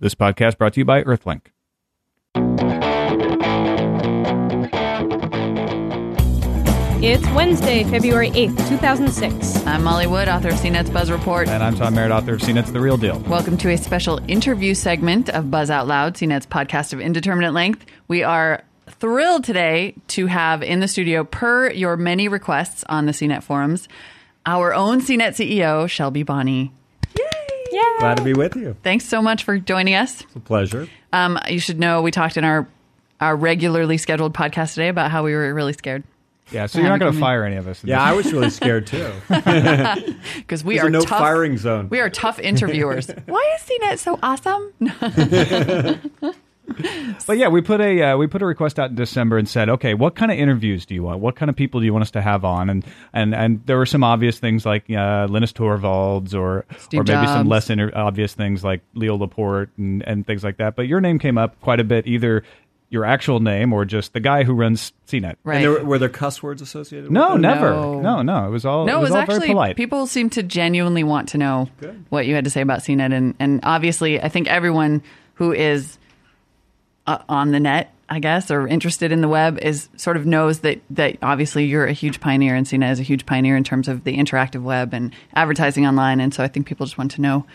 This podcast brought to you by Earthlink. It's Wednesday, February 8th, 2006. I'm Molly Wood, author of CNET's Buzz Report. And I'm Tom Merritt, author of CNET's The Real Deal. Welcome to a special interview segment of Buzz Out Loud, CNET's podcast of indeterminate length. We are thrilled today to have in the studio, per your many requests on the CNET forums, our own CNET CEO, Shelby Bonnie. Yeah. Glad to be with you. Thanks so much for joining us. It's a pleasure. Um, you should know we talked in our our regularly scheduled podcast today about how we were really scared Yeah, so you're not going to fire any of us. Yeah. I was really scared too. because we There's are no tough. firing zone. We are tough interviewers. Why is CNET so awesome? But yeah, we put a uh, we put a request out in December and said, okay, what kind of interviews do you want? What kind of people do you want us to have on? And and and there were some obvious things like uh, Linus Torvalds or Steve or maybe some less inter- obvious things like Leo Laporte and and things like that. But your name came up quite a bit, either your actual name or just the guy who runs CNET. Right. And there, were- were there cuss words associated No, with it? never. No. No, no. It was all No, it was, all actually very polite. people seem to genuinely want to know Good. what you had to say about CNET, and and obviously, I think everyone who is uh, on the net, I guess, or interested in the web, is sort of knows that that obviously you're a huge pioneer, and CNET is a huge pioneer in terms of the interactive web and advertising online, and so I think people just want to know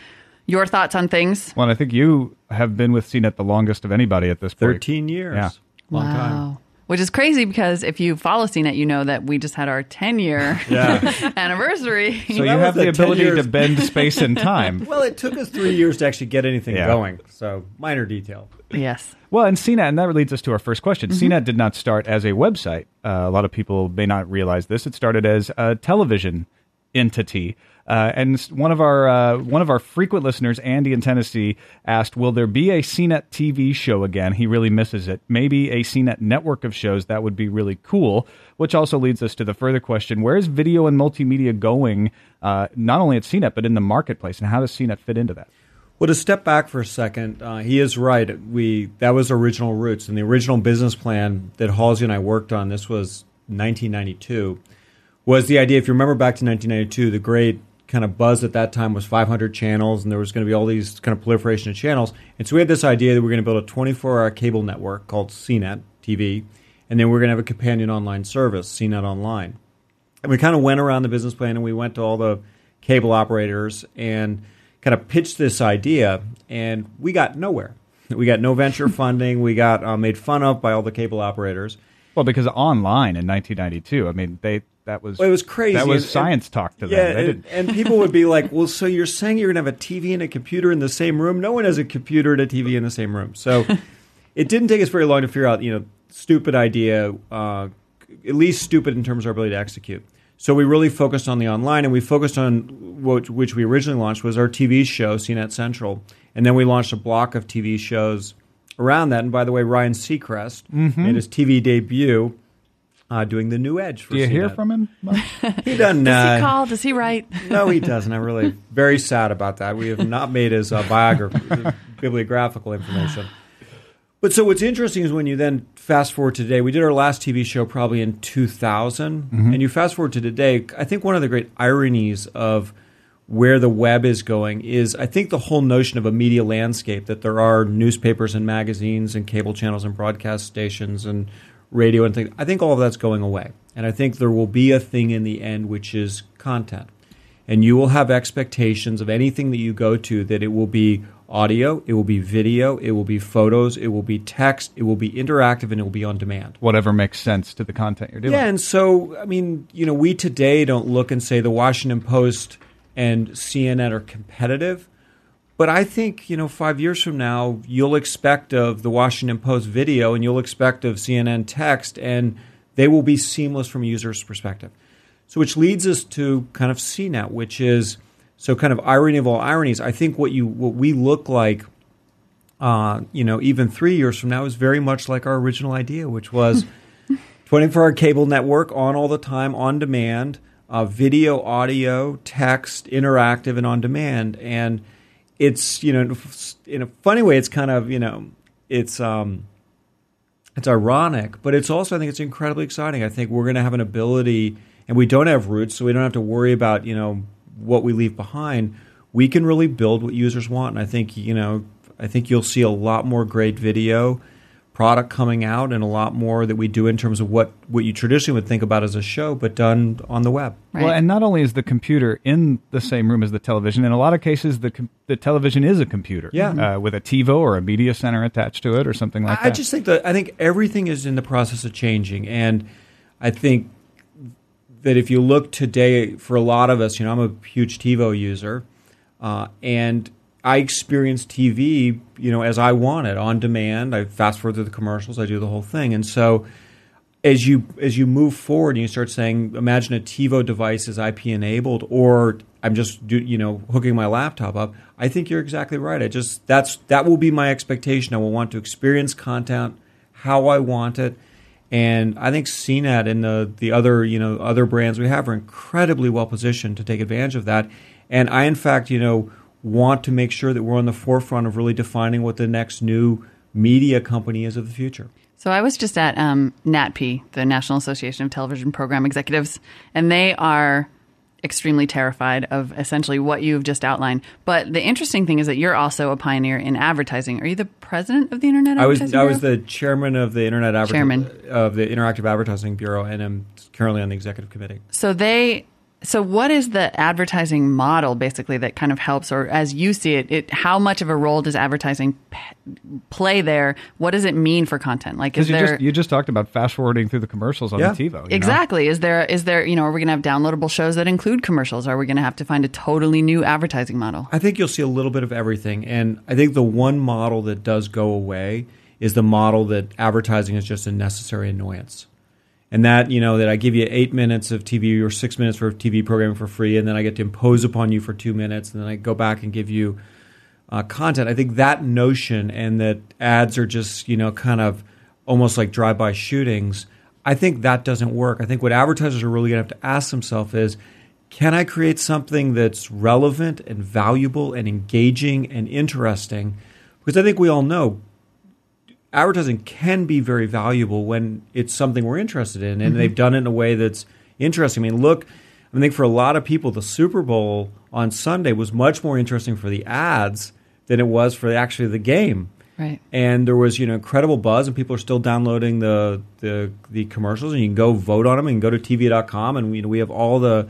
your thoughts on things. well, and I think you have been with CNET the longest of anybody at this point. 13 years. Yeah. Long time. Which is crazy because if you follow CNET, you know that we just had our 10 year Yeah. anniversary. So that you have the the ability years. to bend space and time. well, it took us three years to actually get anything Yeah. going. So, minor detail. yes. Well, and CNET, and that leads us to our first question. CNET did not start as a website. Uh, a lot of people may not realize this. It started as a television entity. Uh, and one of our uh, one of our frequent listeners, Andy in Tennessee, asked, "Will there be a CNET TV show again?" He really misses it. Maybe a CNET network of shows that would be really cool. Which also leads us to the further question: Where is video and multimedia going? Uh, not only at CNET, but in the marketplace, and how does CNET fit into that? Well, to step back for a second, uh, he is right. We that was original roots and the original business plan that Halsey and I worked on. This was 1992. Was the idea? If you remember back to 1992, the great kind of buzz at that time was 500 channels, and there was going to be all these kind of proliferation of channels. And so we had this idea that we are going to build a 24-hour cable network called CNET TV, and then we're going to have a companion online service, CNET Online. And we kind of went around the business plan and we went to all the cable operators and kind of pitched this idea, and we got nowhere. We got no venture funding. We got uh, made fun of by all the cable operators. Well, because online in 1992, I mean, they that was Well, it was crazy. That was And- science talk to them. Yeah, They and, and people would be like, "Well, so you're saying you're going to have a TV and a computer in the same room? No one has a computer and a TV in the same room." So it didn't take us very long to figure out, you know, stupid idea, uh, at least stupid in terms of our ability to execute. So we really focused on the online, and we focused on what, which we originally launched was our TV show, CNET Central, and then we launched a block of TV shows around that. And by the way, Ryan Seacrest made his TV debut. Uh, doing the new Edge for Do you hear from him? He doesn't. Does uh, he call? Does he write? no, he doesn't. I'm really very sad about that. We have not made his uh, biography, bibliographical information. But so what's interesting is when you then fast forward to today, we did our last TV show probably in 2000, and you fast forward to today. I think one of the great ironies of where the web is going is I think the whole notion of a media landscape that there are newspapers and magazines and cable channels and broadcast stations and radio and things. I think all of that's going away. And I think there will be a thing in the end which is content. And you will have expectations of anything that you go to that it will be audio, it will be video, it will be photos, it will be text, it will be interactive, and it will be on demand. Whatever makes sense to the content you're doing. Yeah, and so I mean, you know, we today don't look and say the Washington Post and CNN are competitive, but I think you know, five years from now, you'll expect of the Washington Post video and you'll expect of CNN text, and they will be seamless from a user's perspective. So, which leads us to kind of CNET, which is so kind of irony of all ironies. I think what you what we look like uh, you know, even three years from now is very much like our original idea, which was 24 hour cable network on all the time, on demand, uh, video, audio, text, interactive, and on demand. And it's, you know, in a funny way, it's kind of, you know, it's, um, it's ironic, but it's also, I think it's incredibly exciting. I think we're going to have an ability, and we don't have roots, so we don't have to worry about, you know, what we leave behind. We can really build what users want. And I think, you know, I think you'll see a lot more great video product coming out and a lot more that we do in terms of what, what you traditionally would think about as a show, but done on the web. Right. Well, and not only is the computer in the same room as the television, in a lot of cases, the com- the television is a computer, Yeah. uh, with a TiVo or a media center attached to it, or something like I that. I just think that I think everything is in the process of changing, and I think that if you look today, for a lot of us, you know, I'm a huge TiVo user, uh, and I experience TV, you know, as I want it on demand. I fast forward through the commercials, I do the whole thing, and so as you as you move forward and you start saying, imagine a TiVo device is IP enabled, or I'm just do, you know hooking my laptop up. I think you're exactly right. I just that's that will be my expectation. I will want to experience content how I want it, and I think CNET and the the other you know other brands we have are incredibly well positioned to take advantage of that. And I in fact you know want to make sure that we're on the forefront of really defining what the next new media company is of the future. So I was just at um, NATPE, the National Association of Television Program Executives, and they are extremely terrified of essentially what you've just outlined. But the interesting thing is that you're also a pioneer in advertising. Are you the president of the Internet I was I was the chairman of the Internet Adver- Chairman. of the Interactive Advertising Bureau, and I'm currently on the executive committee. So they so what is the advertising model basically that kind of helps or as you see it, it how much of a role does advertising p- play there? What does it mean for content? Like is you there just you just talked about fast forwarding through the commercials on Yeah. the TiVo. you know? Exactly. Is there is there, you know, are we going to have downloadable shows that include commercials? Are we going to have to find a totally new advertising model? I think you'll see a little bit of everything, and I think the one model that does go away is the model that advertising is just a necessary annoyance. And that, you know, that I give you eight minutes of TV or six minutes for TV programming for free, and then I get to impose upon you for two minutes, and then I go back and give you uh, content. I think that notion and that ads are just, you know, kind of almost like drive-by shootings. I think that doesn't work. I think what advertisers are really going to have to ask themselves is, can I create something that's relevant and valuable and engaging and interesting? Because I think we all know advertising can be very valuable when it's something we're interested in, and they've done it in a way that's interesting. I mean, look, I think for a lot of people, the Super Bowl on Sunday was much more interesting for the ads than it was for actually the game. Right. And there was you know incredible buzz, and people are still downloading the the, the commercials, and you can go vote on them, and go to TV.com, and you know, we have all the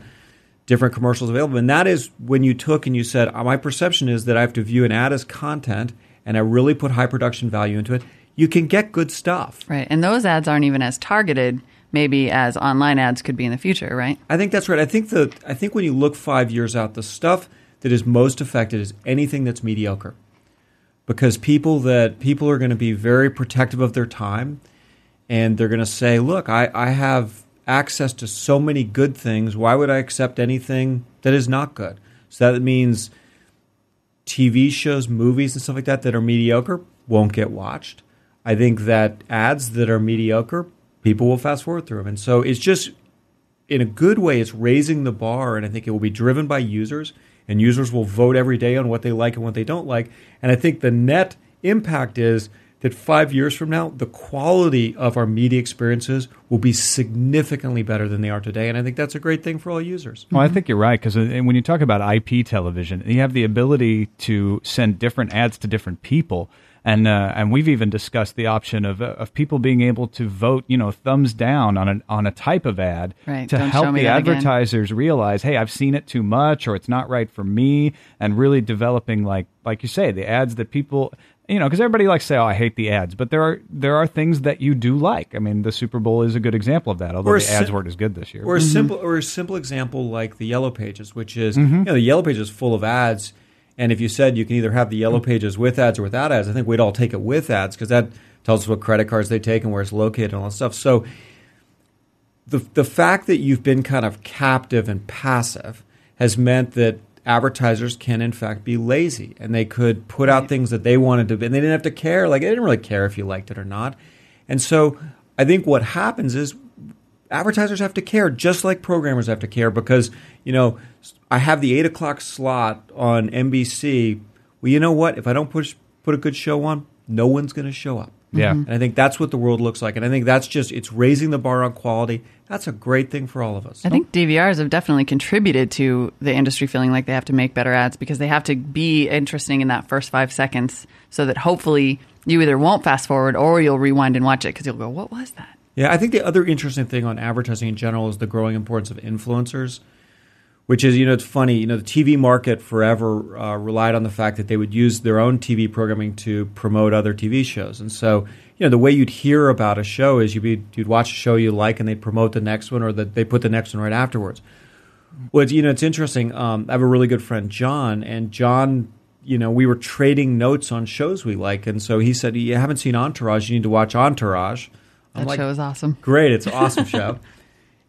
different commercials available. And that is when you took and you said, "Uh, my perception is that I have to view an ad as content, and I really put high production value into it. You can get good stuff. Right. And those ads aren't even as targeted maybe as online ads could be in the future, right? I think that's right. I think the I think when you look five years out, the stuff that is most affected is anything that's mediocre, because people that people are going to be very protective of their time, and they're going to say, "Look, I, I have access to so many good things. Why would I accept anything that is not good?" So that means TV shows, movies, and stuff like that that are mediocre won't get watched. I think that ads that are mediocre, people will fast forward through them, and so it's just in a good way, it's raising the bar, and I think it will be driven by users, and users will vote every day on what they like and what they don't like. And I think the net impact is that five years from now, the quality of our media experiences will be significantly better than they are today, and I think that's a great thing for all users. Well, I think you're right because when you talk about IP television, you have the ability to send different ads to different people, and uh, and we've even discussed the option of uh, of people being able to vote, you know, thumbs down on an on a type of ad Right, to don't help the that again. advertisers realize, hey, I've seen it too much, or it's not right for me, and really developing like like you say, the ads that people. You know, because everybody likes to say, "Oh, I hate the ads," but there are there are things that you do like. I mean, the Super Bowl is a good example of that. Although the ads sim- weren't as good this year. Or a simple, or a simple example like the Yellow Pages, which is Mm-hmm. you know the Yellow Pages is full of ads, and if you said you can either have the Yellow Mm-hmm. Pages with ads or without ads, I think we'd all take it with ads because that tells us what credit cards they take and where it's located and all that stuff. So the the fact that you've been kind of captive and passive has meant that advertisers can in fact be lazy and they could put out things that they wanted to be and they didn't have to care like they didn't really care if you liked it or not. And so i think what happens is advertisers have to care just like programmers have to care because you know i have the 8 o'clock slot on nbc well you know what? If i don't push put a good show on no one's going to show up Yeah. Mm-hmm. And I think that's what the world looks like. And I think that's just, it's raising the bar on quality. That's a great thing for all of us. I think DVRs have definitely contributed to the industry feeling like they have to make better ads because they have to be interesting in that first five seconds so that hopefully you either won't fast forward or you'll rewind and watch it because you'll go, what was that? Yeah, I think the other interesting thing on advertising in general is the growing importance of influencers, which is, you know, it's funny, you know, the TV market forever uh, relied on the fact that they would use their own TV programming to promote other TV shows. And so, you know, the way you'd hear about a show is you'd, be, you'd watch a show you like and they'd promote the next one or that they put the next one right afterwards. Well, it's, you know, it's interesting. Um, I have a really good friend, John, and John, you know, we were trading notes on shows we like. And so he said, You haven't seen Entourage, you need to watch Entourage. I'm That like, show is awesome. Great, it's an awesome show.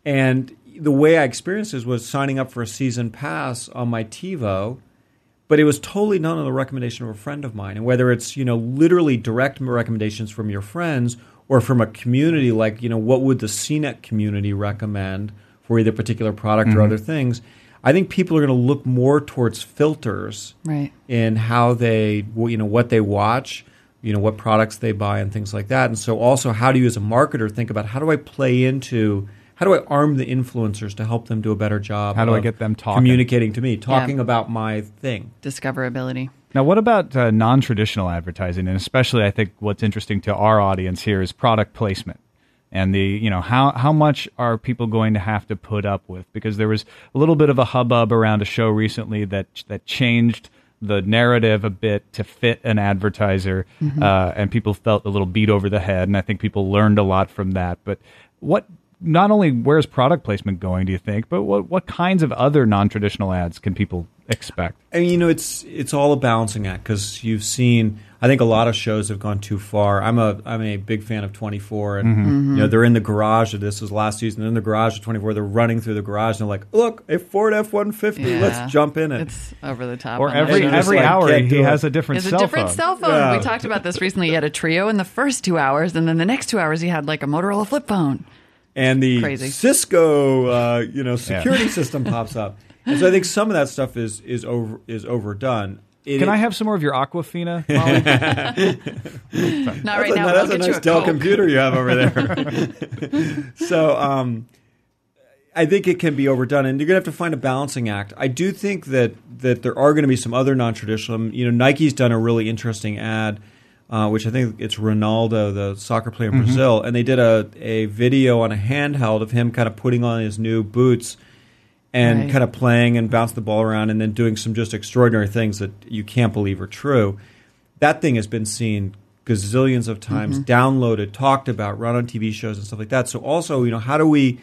And the way I experienced this was signing up for a season pass on my TiVo, but it was totally done on the recommendation of a friend of mine. And whether it's, you know, literally direct recommendations from your friends or from a community like, you know, what would the CNET community recommend for either particular product or mm-hmm. other things, I think people are going to look more towards filters Right. in how they you know what they watch you know what products they buy and things like that and so also how do you as a marketer think about how do i play into how do i arm the influencers to help them do a better job How do I get them talking? communicating to me talking about my thing Discoverability. Now, what about uh, non traditional advertising? And especially, I think what's interesting to our audience here is product placement. And the, you know, how, how much are people going to have to put up with? Because there was a little bit of a hubbub around a show recently that, that changed the narrative a bit to fit an advertiser. Uh, and people felt a little beat over the head. And I think people learned a lot from that. But what, not only where's product placement going, do you think, but what, what kinds of other non traditional ads can people expect? I mean, you know, it's it's all a balancing act because you've seen. I think a lot of shows have gone too far. I'm a I'm a big fan of 24, and mm-hmm. Mm-hmm. you know they're in the garage. Of this was last season. They're in the garage of 24. They're running through the garage, and they're like, "Look, a Ford F150. Yeah. Let's jump in it." It's over the top. Or every show. every like, hour he has a different It's a cell different phone. cell phone. Yeah. We talked about this recently. He had a Treo in the first two hours, and then the next two hours he had like a Motorola flip phone. And the Crazy. Cisco, uh, you know, security system pops up. And so I think some of that stuff is is over is overdone. It Can is- I have some more of your Aquafina? Molly? Not That's right a, now. that's I'll a get nice you a Dell Coke. computer you have over there. so um, I think it can be overdone, and you're going to have to find a balancing act. I do think that that there are going to be some other non-traditional. You know, Nike's done a really interesting ad. Uh, which I think it's Ronaldo, the soccer player in Brazil, and they did a, a video on a handheld of him kind of putting on his new boots and Right. kind of playing and bouncing the ball around and then doing some just extraordinary things that you can't believe are true. That thing has been seen gazillions of times, downloaded, talked about, run on TV shows and stuff like that. So also, you know, how do we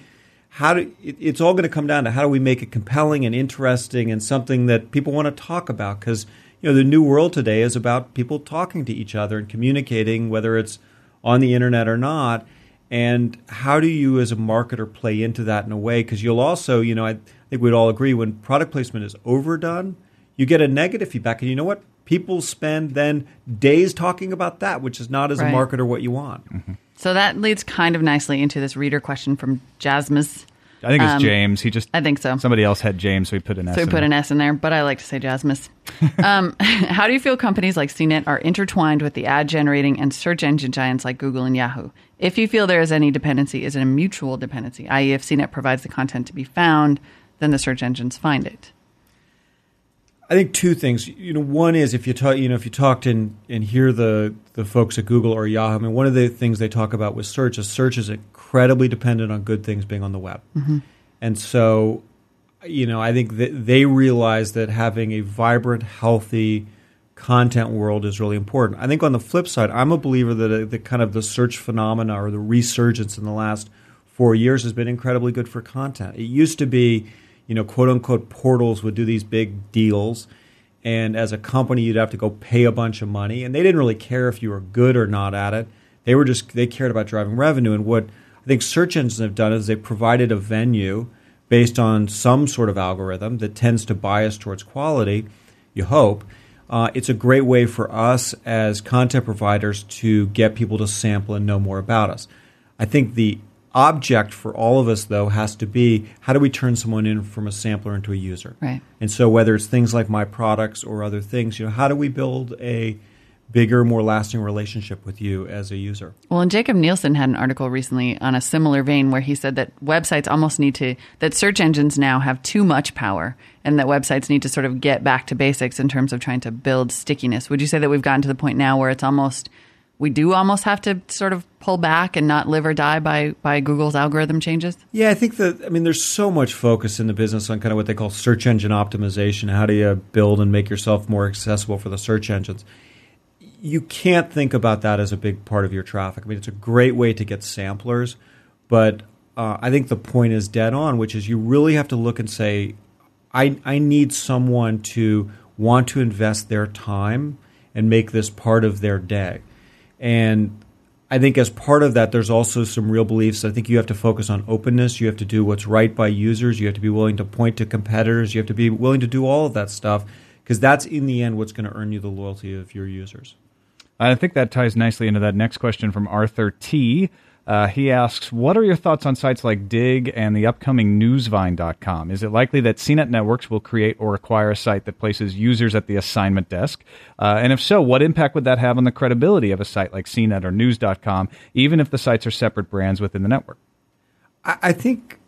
how do it, it's all going to come down to how do we make it compelling and interesting and something that people want to talk about because you know the new world today is about people talking to each other and communicating whether it's on the internet or not. And how do you as a marketer play into that in a way? Because you'll also you know i think we'd all agree when product placement is overdone you get a negative feedback. And you know what? People spend then days talking about that which is not as Right. a marketer what you want. Mm-hmm. So that leads kind of nicely into this reader question from Jasmus. I think it's Um, James. He just I think so. somebody else had James, so he put an S. So we put it. an S in there, but I like to say Jasmus. um, how do you feel companies like CNET are intertwined with the ad generating and search engine giants like Google and Yahoo? If you feel there is any dependency, is it a mutual dependency? I.e., if CNET provides the content to be found, then the search engines find it. I think two things. You know, one is if you talk, you know, if you talked and and hear the the folks at Google or Yahoo. I mean, one of the things they talk about with search is search is incredibly dependent on good things being on the web, and so, you know, I think that they realize that having a vibrant, healthy content world is really important. I think on the flip side, I'm a believer that uh, the kind of the search phenomena or the resurgence in the last four years has been incredibly good for content. It used to be, you know, quote unquote portals would do these big deals. And as a company, you'd have to go pay a bunch of money. And they didn't really care if you were good or not at it. They were just, they cared about driving revenue. And what I think search engines have done is they've provided a venue based on some sort of algorithm that tends to bias towards quality, you hope. Uh, it's a great way for us as content providers to get people to sample and know more about us. I think the object for all of us, though, has to be how do we turn someone in from a sampler into a user? Right. And so, whether it's things like my products or other things, you know, how do we build a bigger, more lasting relationship with you as a user. Well, and Jakob Nielsen had an article recently on a similar vein where he said that websites almost need to, that search engines now have too much power and that websites need to sort of get back to basics in terms of trying to build stickiness. Would you say that we've gotten to the point now where it's almost, we do almost have to sort of pull back and not live or die by, by Google's algorithm changes? Yeah, I think that, I mean, there's so much focus in the business on kind of what they call search engine optimization. How do you build and make yourself more accessible for the search engines? You can't think about that as a big part of your traffic. I mean, it's a great way to get samplers, but uh, I think the point is dead on, which is you really have to look and say, I, I need someone to want to invest their time and make this part of their day. And I think as part of that, there's also some real beliefs. I think you have to focus on openness. You have to do what's right by users. You have to be willing to point to competitors. You have to be willing to do all of that stuff because that's in the end what's going to earn you the loyalty of your users. I think that ties nicely into that next question from Arthur T. Uh, he asks, What are your thoughts on sites like Digg and the upcoming Newsvine.com? Is it likely that CNET Networks will create or acquire a site that places users at the assignment desk? Uh, and if so, what impact would that have on the credibility of a site like CNET or News.com, even if the sites are separate brands within the network? I think,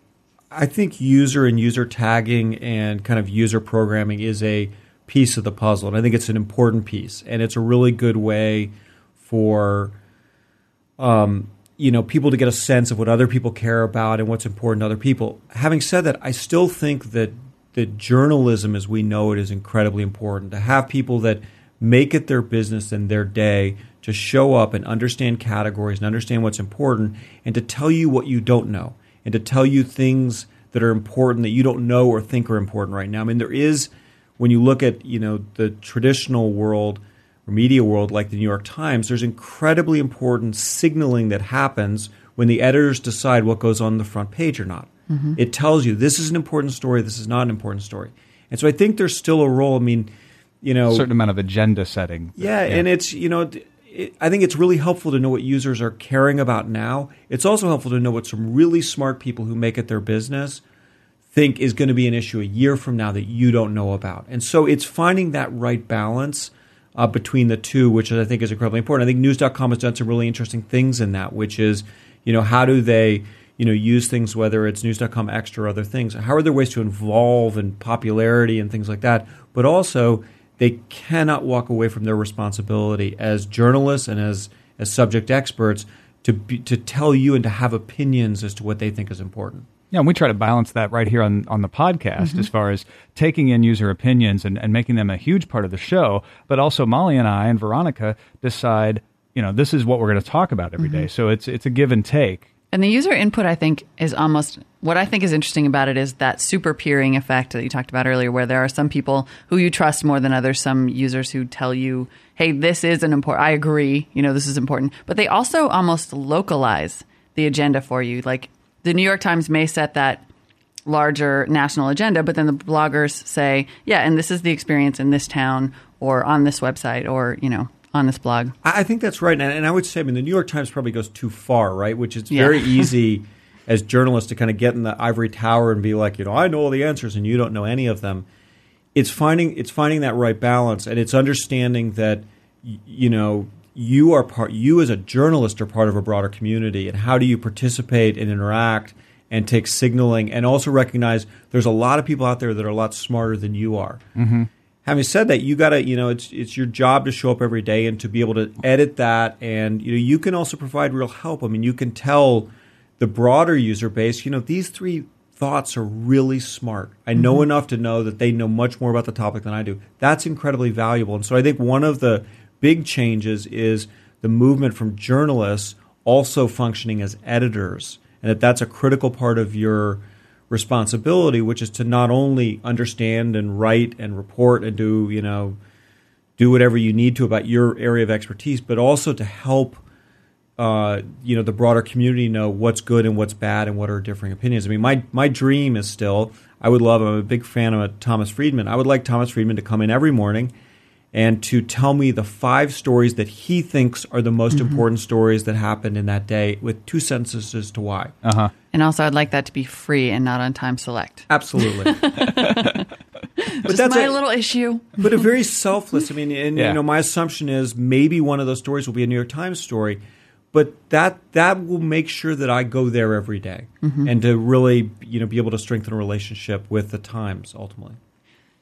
I think user and user tagging and kind of user programming is a piece of the puzzle. And I think it's an important piece. And it's a really good way for um, you know people to get a sense of what other people care about and what's important to other people. Having said that, I still think that that journalism as we know it is incredibly important. To have people that make it their business and their day to show up and understand categories and understand what's important and to tell you what you don't know and to tell you things that are important that you don't know or think are important right now. I mean there is when you look at you know the traditional world or media world like the New York Times, there's incredibly important signaling that happens when the editors decide what goes on the front page or not. Mm-hmm. It tells you this is an important story, this is not an important story. And so I think there's still a role. I mean, you know, a certain amount of agenda setting. Yeah, yeah. and it's you know. It, I think it's really helpful to know what users are caring about now. It's also helpful to know what some really smart people who make it their business think is going to be an issue a year from now that you don't know about. And so it's finding that right balance uh, between the two, which I think is incredibly important. I think News.com has done some really interesting things in that, which is, you know, how do they, you know, use things, whether it's News.com Extra or other things? How are there ways to involve in popularity and things like that? But also, they cannot walk away from their responsibility as journalists and as, as subject experts to, be, to tell you and to have opinions as to what they think is important. Yeah, and we try to balance that right here on, on the podcast mm-hmm. as far as taking in user opinions and, and making them a huge part of the show. But also, Molly and I and Veronica decide, you know, this is what we're going to talk about every mm-hmm. day. So it's it's a give and take. And the user input, I think, is almost what I think is interesting about it is that super peering effect that you talked about earlier, where there are some people who you trust more than others, some users who tell you, hey, this is an important, I agree, you know, this is important. But they also almost localize the agenda for you. Like the New York Times may set that larger national agenda, but then the bloggers say, yeah, and this is the experience in this town or on this website or, you know, on this blog. I think that's right. And, and I would say, I mean, the New York Times probably goes too far, right? Which is very easy as journalists to kind of get in the ivory tower and be like, you know, I know all the answers and you don't know any of them. It's finding it's finding that right balance and it's understanding that you know you are part you as a journalist are part of a broader community and how do you participate and interact and take signaling and also recognize there's a lot of people out there that are a lot smarter than you are mm-hmm. having said that you got to you know it's it's your job to show up every day and to be able to edit that and you know you can also provide real help i mean you can tell the broader user base you know these three thoughts are really smart i know mm-hmm. enough to know that they know much more about the topic than i do that's incredibly valuable and so i think one of the big changes is the movement from journalists also functioning as editors, and that that's a critical part of your responsibility, which is to not only understand and write and report and do you know do whatever you need to about your area of expertise, but also to help uh, you know the broader community know what's good and what's bad and what are differing opinions. I mean, my my dream is still I would love. I'm a big fan of Thomas Friedman. I would like Thomas Friedman to come in every morning and to tell me the five stories that he thinks are the most mm-hmm. important stories that happened in that day with two sentences as to why. Uh-huh. And also, I'd like that to be free and not on TimesSelect. Absolutely. Just that's my a- little issue. but a very selfless. I mean, and Yeah. you know, my assumption is maybe one of those stories will be a New York Times story, but that that will make sure that I go there every day and to really you know be able to strengthen a relationship with the Times ultimately.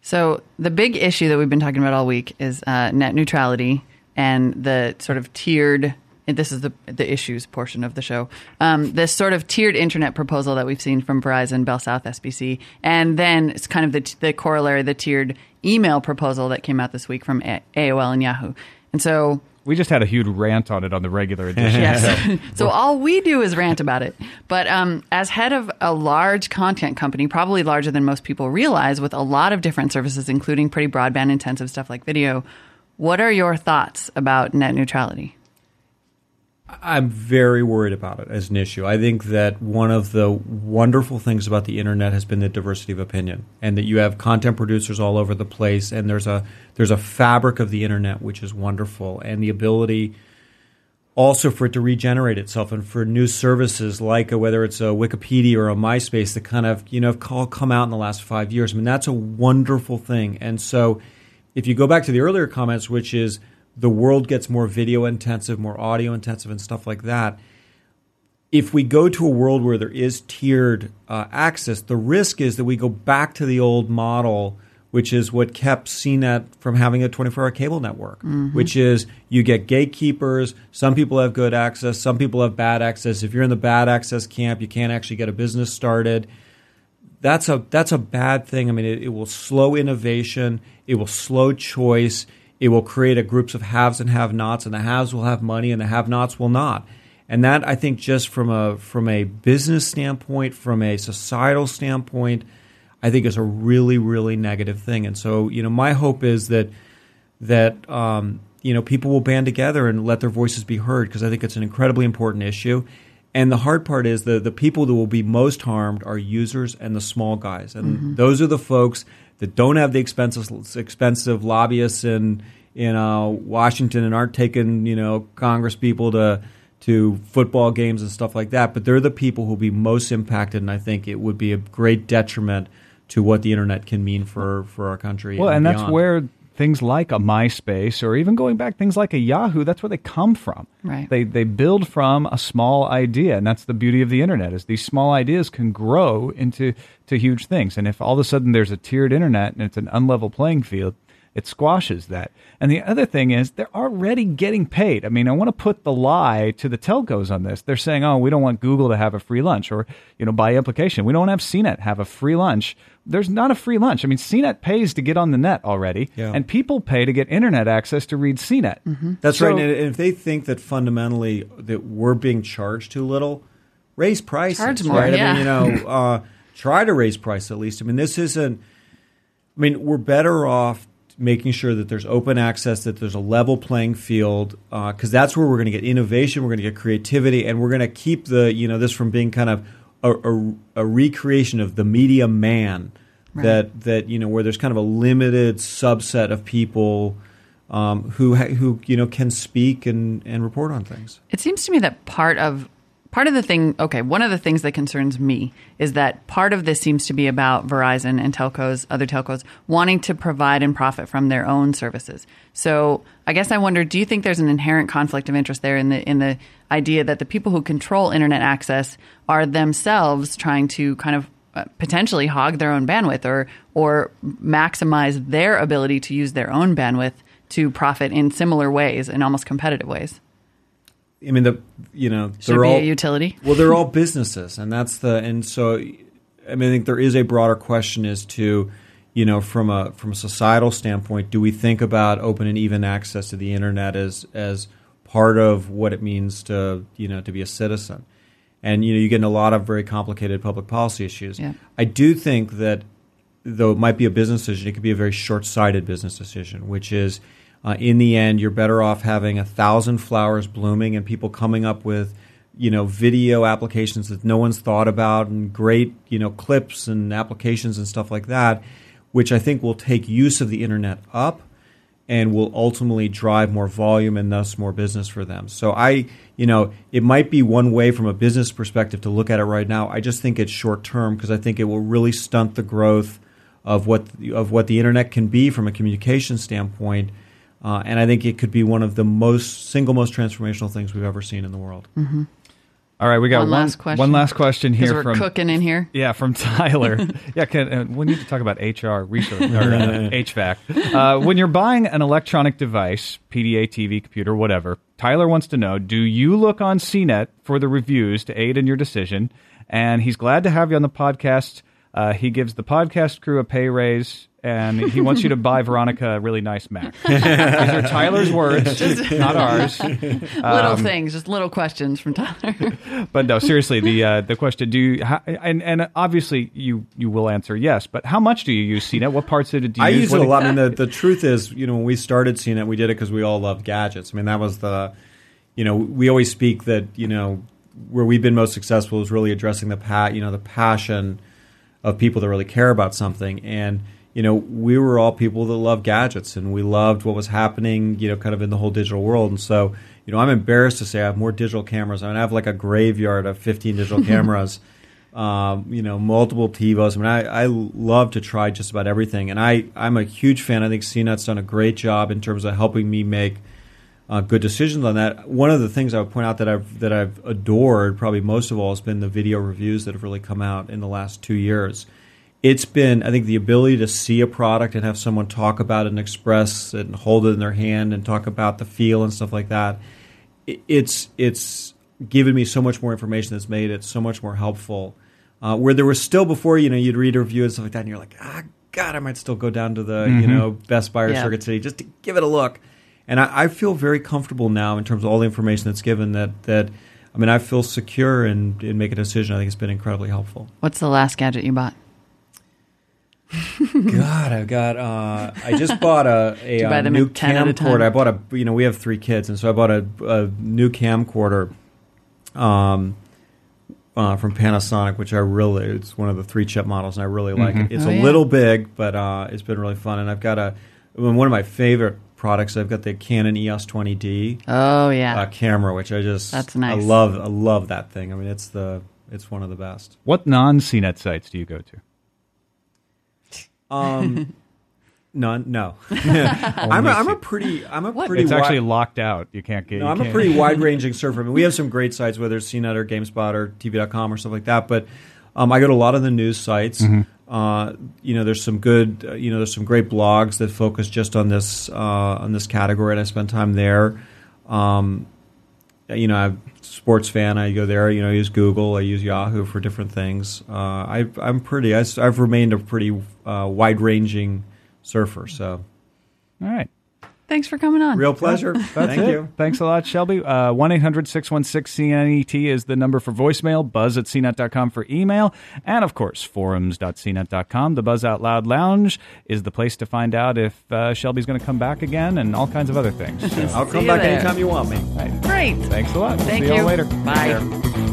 So the big issue that we've been talking about all week is uh, net neutrality and the sort of tiered. This is the the issues portion of the show. Um, this sort of tiered internet proposal that we've seen from Verizon, Bell South, SBC, and then it's kind of the the corollary, the tiered email proposal that came out this week from A- AOL and Yahoo. And so We just had a huge rant on it on the regular edition. Yes. so all we do is rant about it. But um, as head of a large content company, probably larger than most people realize, with a lot of different services, including pretty broadband intensive stuff like video, what are your thoughts about net neutrality? I'm very worried about it as an issue. I think that one of the wonderful things about the internet has been the diversity of opinion, and that you have content producers all over the place, and there's a there's a fabric of the internet which is wonderful, and the ability also for it to regenerate itself, and for new services like a, whether it's a Wikipedia or a MySpace that kind of you know have all come out in the last five years. I mean that's a wonderful thing, and so if you go back to the earlier comments, which is the world gets more video intensive, more audio intensive, and stuff like that. If we go to a world where there is tiered uh, access, the risk is that we go back to the old model, which is what kept CNET from having a 24 hour cable network, which is you get gatekeepers. Some people have good access, some people have bad access. If you're in the bad access camp, you can't actually get a business started that's a that's a bad thing. I mean, it, it will slow innovation. It will slow choice. It will create a groups of haves and have-nots, and the haves will have money, and the have-nots will not. And that I think, just from a from a business standpoint, from a societal standpoint, I think is a really really negative thing. And so, you know, my hope is that that um, you know people will band together and let their voices be heard because I think it's an incredibly important issue. And the hard part is the the people that will be most harmed are users and the small guys, and those are the folks that don't have the expensive expensive lobbyists in in uh, Washington and aren't taking you know Congress people to to football games and stuff like that. But they're the people who will be most impacted, and I think it would be a great detriment to what the internet can mean for for our country. Well, and that's beyond. where things like a MySpace or even going back things like a Yahoo, that's where they come from. Right. They they build from a small idea, and that's the beauty of the internet is these small ideas can grow into to huge things. And if all of a sudden there's a tiered internet and it's an unlevel playing field, it squashes that. And the other thing is they're already getting paid. I mean, I want to put the lie to the telcos on this. They're saying, "Oh, we don't want Google to have a free lunch," or you know, by implication, we don't want to have CNET have a free lunch. There's not a free lunch. I mean, CNET pays to get on the net already, Yeah. and people pay to get internet access to read CNET. That's So- right. And if they think that fundamentally that we're being charged too little, raise prices. Charge more, right? I mean, you know, uh, try to raise price at least. I mean, this isn't. I mean, we're better off making sure that there's open access, that there's a level playing field, because that's where we're going to get innovation, we're going to get creativity, and we're going to keep the you know this from being kind of a, a, a recreation of the media man. That that you know where there's kind of a limited subset of people um, who ha- who you know can speak and, and report on things. It seems to me that part of part of the thing, okay, one of the things that concerns me is that part of this seems to be about Verizon and telcos, other telcos, wanting to provide and profit from their own services. So I guess I wonder, do you think there's an inherent conflict of interest there in the in the idea that the people who control internet access are themselves trying to kind of uh, potentially hog their own bandwidth or or maximize their ability to use their own bandwidth to profit in similar ways, in almost competitive ways? I mean, the you know Should they're be all a utility. well, they're all businesses, and that's the and so I mean, I think there is a broader question as to you know from a from a societal standpoint, do we think about open and even access to the internet as as part of what it means to you know to be a citizen? And you know, you get in a lot of very complicated public policy issues. Yeah. I do think that though it might be a business decision, it could be a very short-sighted business decision, which is uh, in the end, you're better off having a thousand flowers blooming and people coming up with, you know, video applications that no one's thought about and great, you know, clips and applications and stuff like that, which I think will take use of the internet up and will ultimately drive more volume and thus more business for them. So I, you know, it might be one way from a business perspective to look at it right now. I just think it's short term because I think it will really stunt the growth of what of what the internet can be from a communication standpoint. Uh, and I think it could be one of the most single most transformational things we've ever seen in the world. Mm-hmm. All right, we got One one, last question. one last question here we're from cooking in here. Yeah, from Tyler. yeah, can, uh, we need to talk about HR research or uh, HVAC. Uh, when you're buying an electronic device, PDA, TV, computer, whatever, Tyler wants to know: Do you look on CNET for the reviews to aid in your decision? And he's glad to have you on the podcast. Uh, he gives the podcast crew a pay raise, and he wants you to buy Veronica a really nice Mac. These are Tyler's words, not ours. little Um, things, just little questions from Tyler. but no, seriously, the uh, the question: Do you how, and and obviously you you will answer yes, but how much do you use CNET? What parts of it do you use? I use? use it What a lot. I mean, the, the truth is, you know, when we started CNET, we did it because we all loved gadgets. I mean, that was the, you know, we always speak that you know where we've been most successful is really addressing the pat, you know, the passion of people that really care about something. And you know, we were all people that love gadgets, and we loved what was happening, you know, kind of in the whole digital world. And so, you know, I'm embarrassed to say I have more digital cameras. I mean, I have like a graveyard of 15 digital cameras. Um, you know, multiple TiVos. I mean, I, I love to try just about everything, and I I'm a huge fan. I think CNET's done a great job in terms of helping me make uh, good decisions on that. One of the things I would point out that I've that I've adored probably most of all has been the video reviews that have really come out in the last two years. It's been I think the ability to see a product and have someone talk about it and express it and hold it in their hand and talk about the feel and stuff like that. It's it's given me so much more information that's made it so much more helpful. Uh, where there was still before, you know, you'd read a review and stuff like that, and you're like, ah, God, I might still go down to the, you know, Best Buy or Yeah. Circuit City just to give it a look. And I, I feel very comfortable now in terms of all the information that's given. That that I mean, I feel secure in, in making a decision. I think it's been incredibly helpful. What's the last gadget you bought? God, I've got. Uh, I just bought a, a, uh them new in 10 at a time? camcorder. I bought a. You know, we have three kids, and so I bought a, a new camcorder, um, uh, from Panasonic, which I really. It's one of the three chip models, and I really like it. It's Oh, a yeah. little big, but uh, it's been really fun. And I've got a one of my favorite products. I've got the Canon EOS 20D Oh yeah, uh, camera, which I just That's I nice. love. I love that thing. I mean, it's the it's one of the best. what non CNET sites do you go to? Um, none. No, I'm a, I'm a pretty. I'm a What? pretty. It's wi- actually locked out. You can't get. No, you I'm a can't- pretty wide ranging surfer. I mean, we have some great sites, whether it's CNET or GameSpot or TV.com or stuff like that. But um, I go to a lot of the news sites. Uh, you know, there's some good. Uh, you know, there's some great blogs that focus just on this uh, on this category, and I spend time there. Um, you know, I'm a sports fan. I go there. You know, I use Google. I use Yahoo for different things. Uh, I, I'm pretty. I, have remained a pretty uh, wide ranging surfer. So, All right. Thanks for coming on. real pleasure. That's Thank it. you. Thanks a lot, Shelby. Uh, 1 800 616 CNET is the number for voicemail, buzz at cnet.com for email, and of course, forums.cnet.com. The Buzz Out Loud Lounge is the place to find out if uh, Shelby's going to come back again and all kinds of other things. So, I'll come back there. anytime you want me. right. Great. Thanks a lot. Thank See you all later. Bye. Take care.